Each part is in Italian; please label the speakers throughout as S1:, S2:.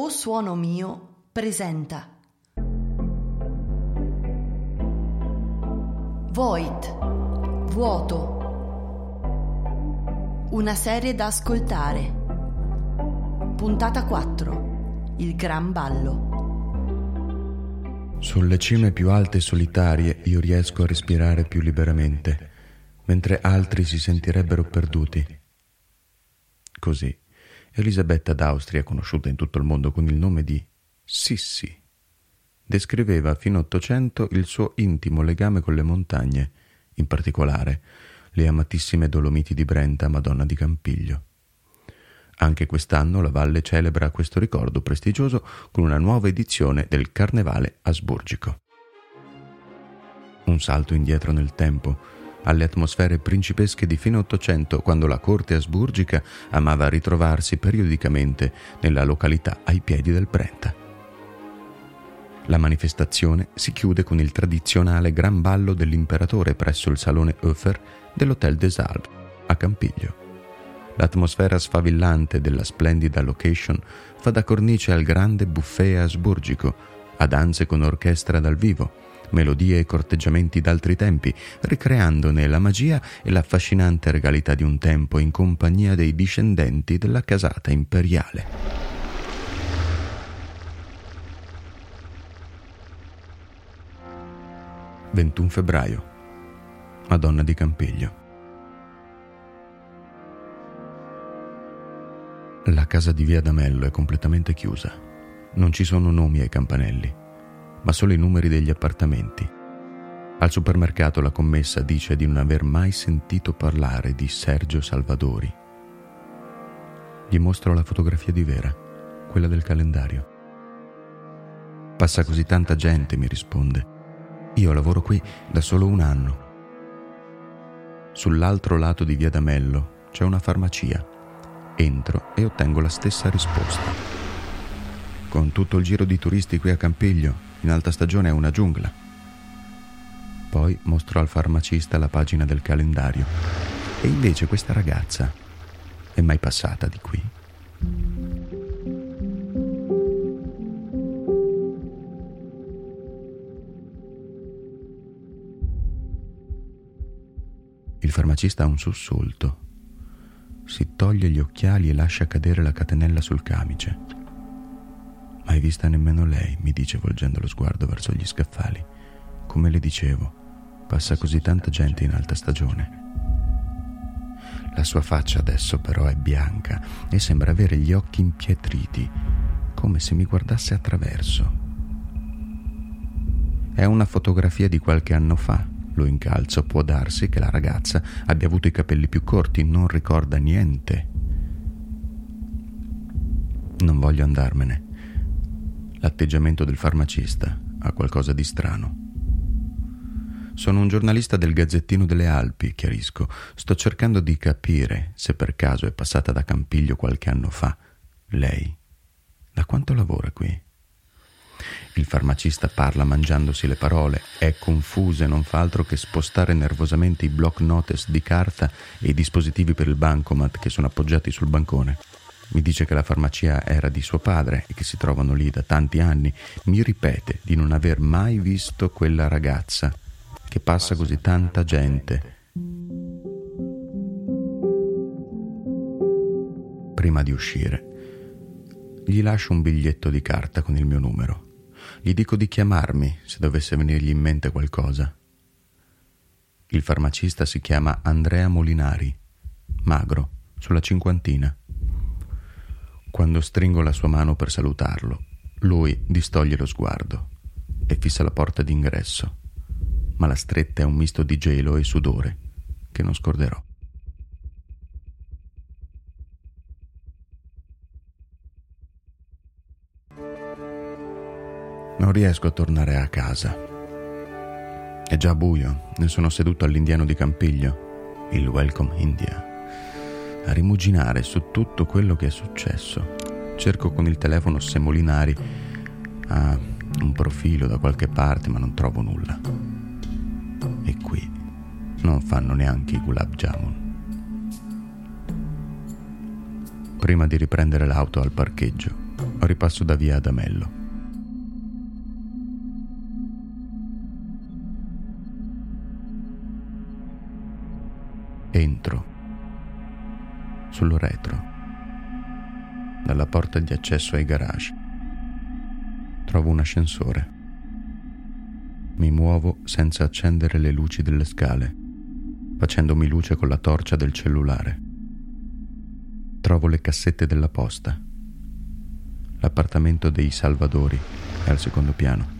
S1: O Suono Mio presenta Void, vuoto. Una serie da ascoltare. Puntata 4. Il gran ballo.
S2: Sulle cime più alte e solitarie io riesco a respirare più liberamente, mentre altri si sentirebbero perduti. Così, Elisabetta d'Austria, conosciuta in tutto il mondo con il nome di Sissi, descriveva fino a 800 il suo intimo legame con le montagne, in particolare le amatissime Dolomiti di Brenta, Madonna di Campiglio. Anche quest'anno la valle celebra questo ricordo prestigioso con una nuova edizione del Carnevale Asburgico. Un salto indietro nel tempo, alle atmosfere principesche di fine Ottocento, quando la corte asburgica amava ritrovarsi periodicamente nella località ai piedi del Brenta. La manifestazione si chiude con il tradizionale gran ballo dell'imperatore presso il salone Hofer dell'Hotel des Alpes a Campiglio. L'atmosfera sfavillante della splendida location fa da cornice al grande buffet asburgico, a danze con orchestra dal vivo, melodie e corteggiamenti d'altri tempi, ricreandone la magia e l'affascinante regalità di un tempo in compagnia dei discendenti della casata imperiale. 21 febbraio. Madonna di Campiglio. La casa di Via D'Amello è completamente chiusa. Non ci sono nomi ai campanelli, ma solo i numeri degli appartamenti. Al supermercato la commessa dice di non aver mai sentito parlare di Sergio Salvadori. Gli mostro la fotografia di Vera, quella del calendario. Passa così tanta gente, mi risponde io lavoro qui da solo un anno. Sull'altro lato di via D'Amello c'è una farmacia. Entro e ottengo la stessa risposta. Con tutto il giro di turisti qui a Campiglio, in alta stagione è una giungla. Poi mostro al farmacista la pagina del calendario. E invece questa ragazza è mai passata di qui? Il farmacista ha un sussulto. Si toglie gli occhiali e lascia cadere la catenella sul camice. Mai vista nemmeno lei, mi dice volgendo lo sguardo verso gli scaffali. Come le dicevo, passa così tanta gente in alta stagione. La sua faccia adesso però è bianca e sembra avere gli occhi impietriti, come se mi guardasse attraverso. È una fotografia di qualche anno fa, lo incalzo, può darsi che la ragazza abbia avuto i capelli più corti, non ricorda niente. Non voglio andarmene. L'atteggiamento del farmacista ha qualcosa di strano. Sono un giornalista del Gazzettino delle Alpi, chiarisco. Sto cercando di capire se per caso è passata da Campiglio qualche anno fa. Lei. Da quanto lavora qui? Il farmacista parla mangiandosi le parole, è confuso e non fa altro che spostare nervosamente i block notice di carta e i dispositivi per il bancomat che sono appoggiati sul bancone. Mi dice che la farmacia era di suo padre e che si trovano lì da tanti anni. Mi ripete di non aver mai visto quella ragazza, che passa così tanta gente. Prima di uscire, gli lascio un biglietto di carta con il mio numero. Gli dico di chiamarmi se dovesse venirgli in mente qualcosa. Il farmacista si chiama Andrea Molinari, magro, sulla cinquantina. Quando stringo la sua mano per salutarlo, lui distoglie lo sguardo e fissa la porta d'ingresso, ma la stretta è un misto di gelo e sudore che non scorderò. Non riesco a tornare a casa. È già buio e sono seduto all'indiano di Campiglio, il Welcome India, a rimuginare su tutto quello che è successo. Cerco con il telefono Semolinari a un profilo da qualche parte, ma non trovo nulla. E qui non fanno neanche i gulab jamun. Prima di riprendere l'auto al parcheggio, ripasso da via Adamello. Entro sul retro dalla porta di accesso ai garage. Trovo un ascensore. Mi muovo senza accendere le luci delle scale, facendomi luce con la torcia del cellulare. Trovo le cassette della posta. L'appartamento dei Salvadori è al secondo piano.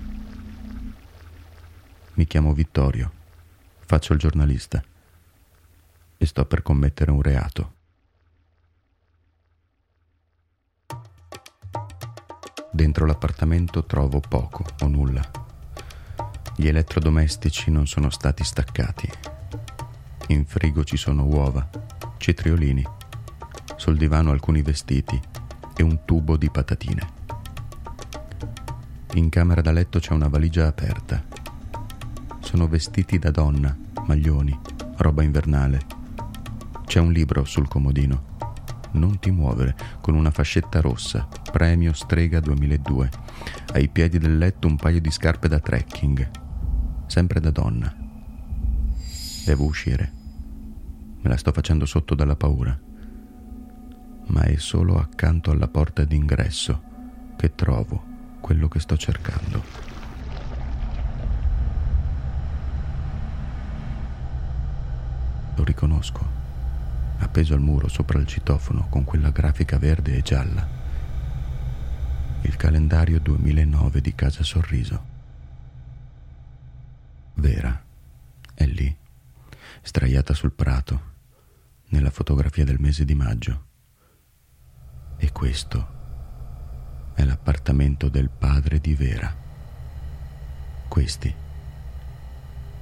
S2: Mi chiamo Vittorio, faccio il giornalista e sto per commettere un reato. Dentro l'appartamento trovo poco o nulla. Gli elettrodomestici non sono stati staccati. In frigo ci sono uova, cetriolini, sul divano alcuni vestiti e un tubo di patatine. In camera da letto c'è una valigia aperta. Sono vestiti da donna, maglioni, roba invernale c'è un libro sul comodino. Non ti muovere, con una fascetta rossa, premio Strega 2002. Ai piedi del letto un paio di scarpe da trekking. Sempre da donna. Devo uscire. Me la sto facendo sotto dalla paura. Ma è solo accanto alla porta d'ingresso che trovo quello che sto cercando. Lo riconosco appeso al muro sopra il citofono con quella grafica verde e gialla. Il calendario 2009 di Casa Sorriso. Vera è lì, straiata sul prato, nella fotografia del mese di maggio. E questo è l'appartamento del padre di Vera. Questi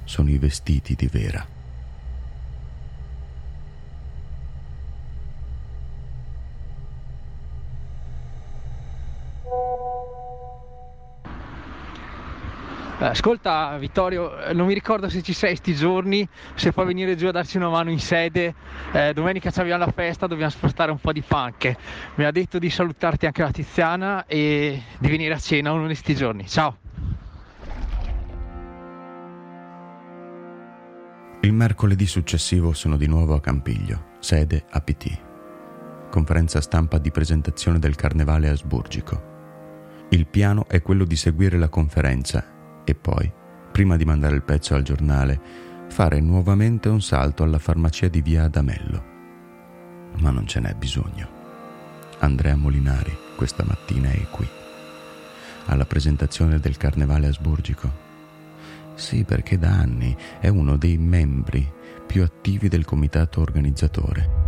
S2: sono i vestiti di Vera.
S3: Ascolta Vittorio, eh, non mi ricordo se ci sei sti giorni, se puoi venire giù a darci una mano in sede, eh, domenica abbiamo la festa, dobbiamo spostare un po' di panche. Mi ha detto di salutarti anche la Tiziana e di venire a cena uno di questi giorni. Ciao!
S2: Il mercoledì successivo sono di nuovo a Campiglio, sede APT. Conferenza stampa di presentazione del Carnevale Asburgico. Il piano è quello di seguire la conferenza e poi, prima di mandare il pezzo al giornale, fare nuovamente un salto alla farmacia di via Adamello. Ma non ce n'è bisogno. Andrea Molinari questa mattina è qui, alla presentazione del Carnevale Asburgico. Sì, perché da anni è uno dei membri più attivi del comitato organizzatore.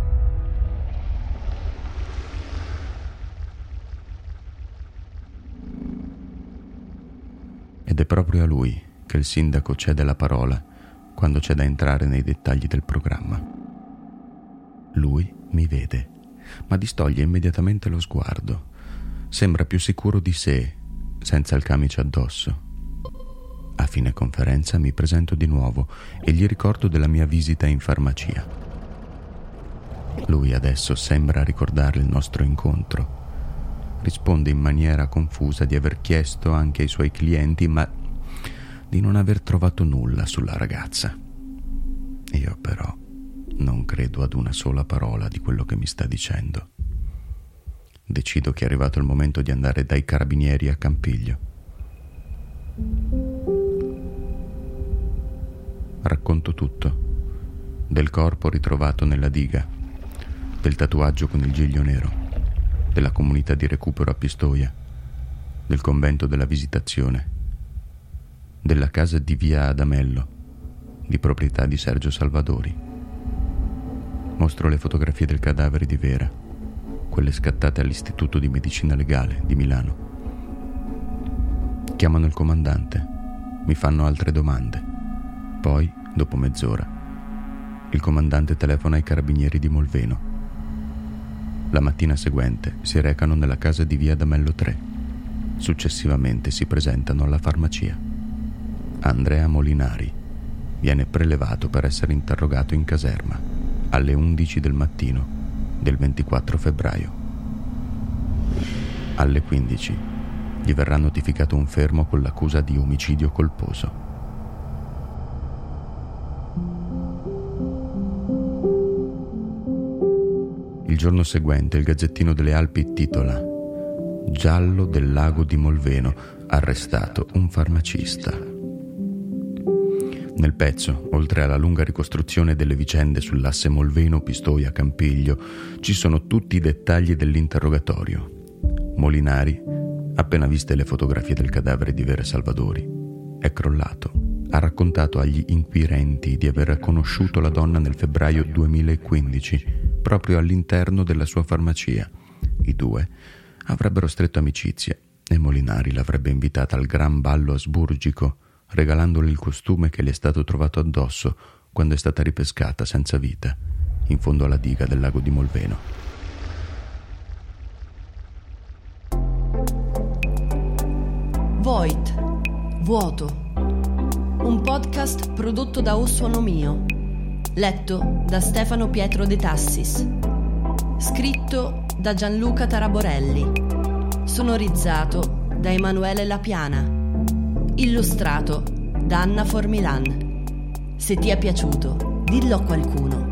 S2: Ed è proprio a lui che il sindaco cede la parola quando c'è da entrare nei dettagli del programma. Lui mi vede, ma distoglie immediatamente lo sguardo. Sembra più sicuro di sé, senza il camice addosso. A fine conferenza mi presento di nuovo e gli ricordo della mia visita in farmacia. Lui adesso sembra ricordare il nostro incontro risponde in maniera confusa di aver chiesto anche ai suoi clienti, ma di non aver trovato nulla sulla ragazza. Io però non credo ad una sola parola di quello che mi sta dicendo. Decido che è arrivato il momento di andare dai carabinieri a Campiglio. Racconto tutto. Del corpo ritrovato nella diga, del tatuaggio con il giglio nero della comunità di recupero a Pistoia, del convento della Visitazione, della casa di via Adamello, di proprietà di Sergio Salvadori. Mostro le fotografie del cadavere di Vera, quelle scattate all'Istituto di Medicina Legale di Milano. Chiamano il comandante, mi fanno altre domande. Poi, dopo mezz'ora, il comandante telefona ai carabinieri di Molveno la mattina seguente si recano nella casa di via Damello 3. Successivamente si presentano alla farmacia. Andrea Molinari viene prelevato per essere interrogato in caserma alle 11 del mattino del 24 febbraio. Alle 15 gli verrà notificato un fermo con l'accusa di omicidio colposo. Giorno seguente il Gazzettino delle Alpi titola Giallo del lago di Molveno, arrestato un farmacista. Nel pezzo, oltre alla lunga ricostruzione delle vicende sull'asse Molveno-Pistoia-Campiglio, ci sono tutti i dettagli dell'interrogatorio. Molinari, appena viste le fotografie del cadavere di Vere Salvadori, è crollato. Ha raccontato agli inquirenti di aver conosciuto la donna nel febbraio 2015 proprio all'interno della sua farmacia. I due avrebbero stretto amicizia e Molinari l'avrebbe invitata al gran ballo asburgico, regalandole il costume che le è stato trovato addosso quando è stata ripescata senza vita in fondo alla diga del lago di Molveno.
S1: Void, vuoto. Un podcast prodotto da Ossuano Mio letto da Stefano Pietro De Tassis, scritto da Gianluca Taraborelli, sonorizzato da Emanuele Lapiana, illustrato da Anna Formilan. Se ti è piaciuto, dillo a qualcuno.